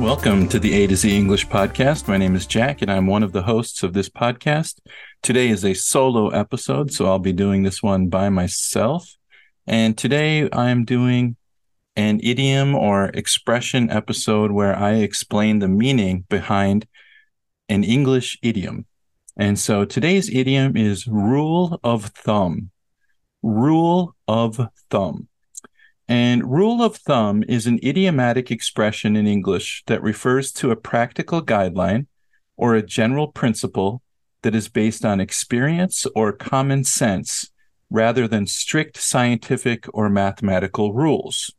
Welcome to the A to Z English podcast. My name is Jack, and I'm one of the hosts of this podcast. Today is a solo episode, so I'll be doing this one by myself. And today I'm doing an idiom or expression episode where I explain the meaning behind an English idiom. And so today's idiom is rule of thumb. Rule of thumb. And rule of thumb is an idiomatic expression in English that refers to a practical guideline or a general principle that is based on experience or common sense rather than strict scientific or mathematical rules.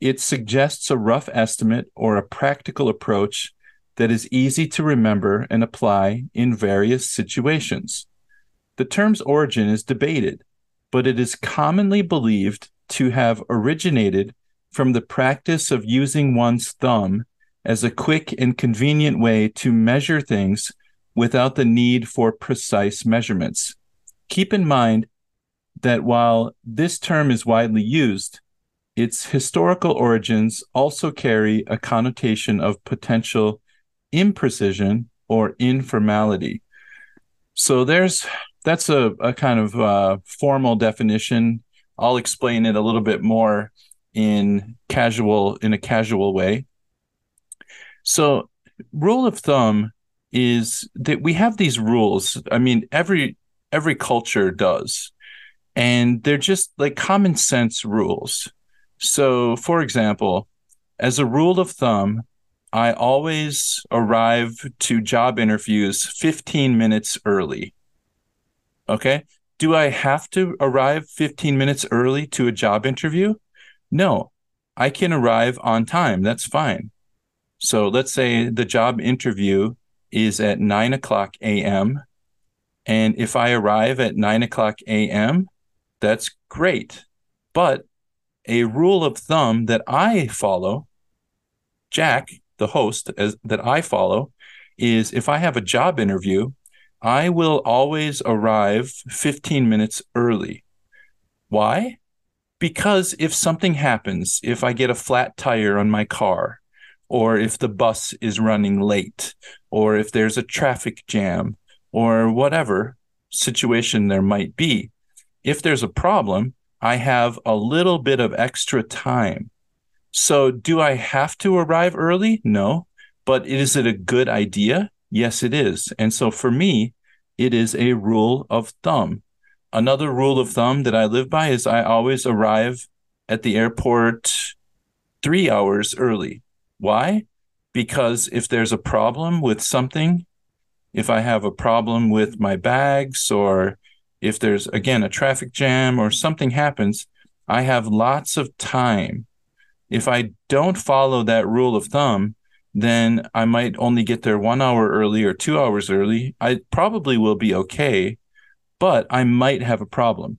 It suggests a rough estimate or a practical approach that is easy to remember and apply in various situations. The term's origin is debated, but it is commonly believed to have originated from the practice of using one's thumb as a quick and convenient way to measure things without the need for precise measurements. Keep in mind that while this term is widely used, its historical origins also carry a connotation of potential imprecision or informality. So there's that's a, a kind of uh, formal definition I'll explain it a little bit more in casual in a casual way. So, rule of thumb is that we have these rules. I mean, every every culture does. And they're just like common sense rules. So, for example, as a rule of thumb, I always arrive to job interviews 15 minutes early. Okay do I have to arrive 15 minutes early to a job interview? No, I can arrive on time. That's fine. So let's say the job interview is at 9 o'clock a.m. And if I arrive at 9 o'clock a.m., that's great. But a rule of thumb that I follow, Jack, the host, as, that I follow, is if I have a job interview I will always arrive 15 minutes early. Why? Because if something happens, if I get a flat tire on my car, or if the bus is running late, or if there's a traffic jam, or whatever situation there might be, if there's a problem, I have a little bit of extra time. So, do I have to arrive early? No. But is it a good idea? Yes, it is. And so for me, it is a rule of thumb. another rule of thumb that I live by is I always arrive at the airport three hours early. Why? Because if there's a problem with something, if I have a problem with my bags, or if there's, again, a traffic jam or something happens, I have lots of time. If I don't follow that rule of thumb, then I might only get there one hour early or two hours early. I probably will be okay, but I might have a problem.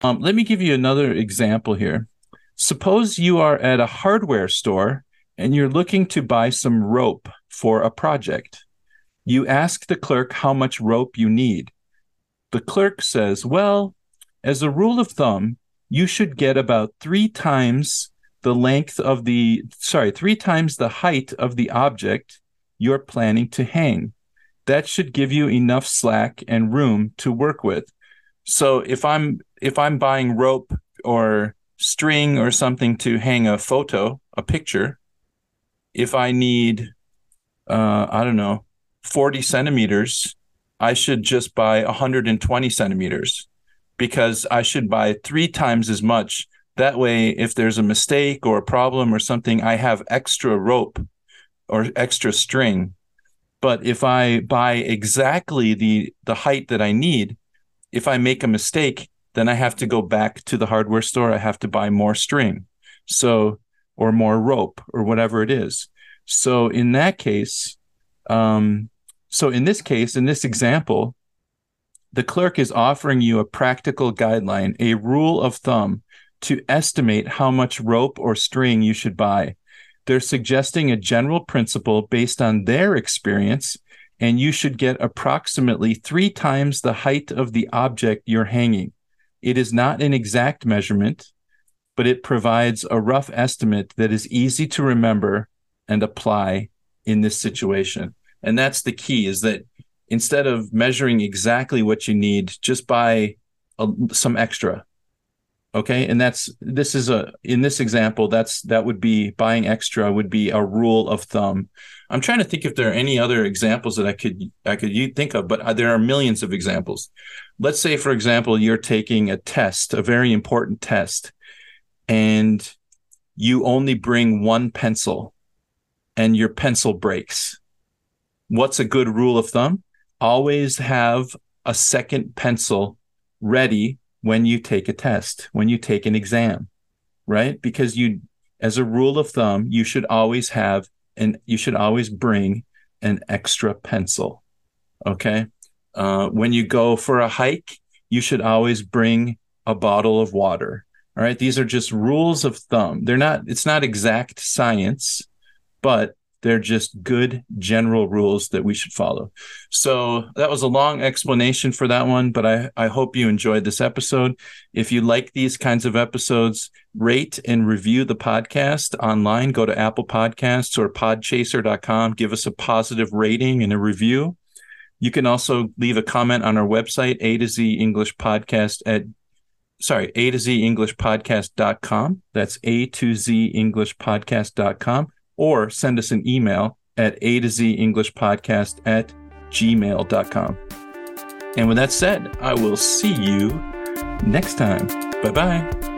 Um, let me give you another example here. Suppose you are at a hardware store and you're looking to buy some rope for a project. You ask the clerk how much rope you need. The clerk says, Well, as a rule of thumb, you should get about three times the length of the, sorry, three times the height of the object you're planning to hang. That should give you enough slack and room to work with. So if I'm if I'm buying rope or string or something to hang a photo, a picture, if I need, uh, I don't know, 40 centimeters, I should just buy 120 centimeters because I should buy three times as much. That way, if there's a mistake or a problem or something, I have extra rope or extra string. But if I buy exactly the the height that I need, if I make a mistake, then I have to go back to the hardware store. I have to buy more string. So, or more rope or whatever it is. So in that case, um, so in this case, in this example, the clerk is offering you a practical guideline, a rule of thumb to estimate how much rope or string you should buy. They're suggesting a general principle based on their experience, and you should get approximately three times the height of the object you're hanging. It is not an exact measurement, but it provides a rough estimate that is easy to remember and apply in this situation. And that's the key is that instead of measuring exactly what you need, just buy a, some extra. Okay. And that's, this is a, in this example, that's, that would be buying extra would be a rule of thumb. I'm trying to think if there are any other examples that I could, I could think of, but uh, there are millions of examples let's say, for example, you're taking a test, a very important test, and you only bring one pencil and your pencil breaks. What's a good rule of thumb? Always have a second pencil ready when you take a test, when you take an exam, right? Because you, as a rule of thumb, you should always have and you should always bring an extra pencil. Okay. Uh, when you go for a hike, you should always bring a bottle of water. All right. These are just rules of thumb. They're not, it's not exact science, but they're just good general rules that we should follow. So that was a long explanation for that one, but I, I hope you enjoyed this episode. If you like these kinds of episodes, rate and review the podcast online. Go to Apple Podcasts or podchaser.com. Give us a positive rating and a review. You can also leave a comment on our website, A to Z English Podcast at sorry, A to Z English Podcast.com. That's A to Z English Podcast.com. Or send us an email at A to Z English Podcast at gmail.com. And with that said, I will see you next time. Bye bye.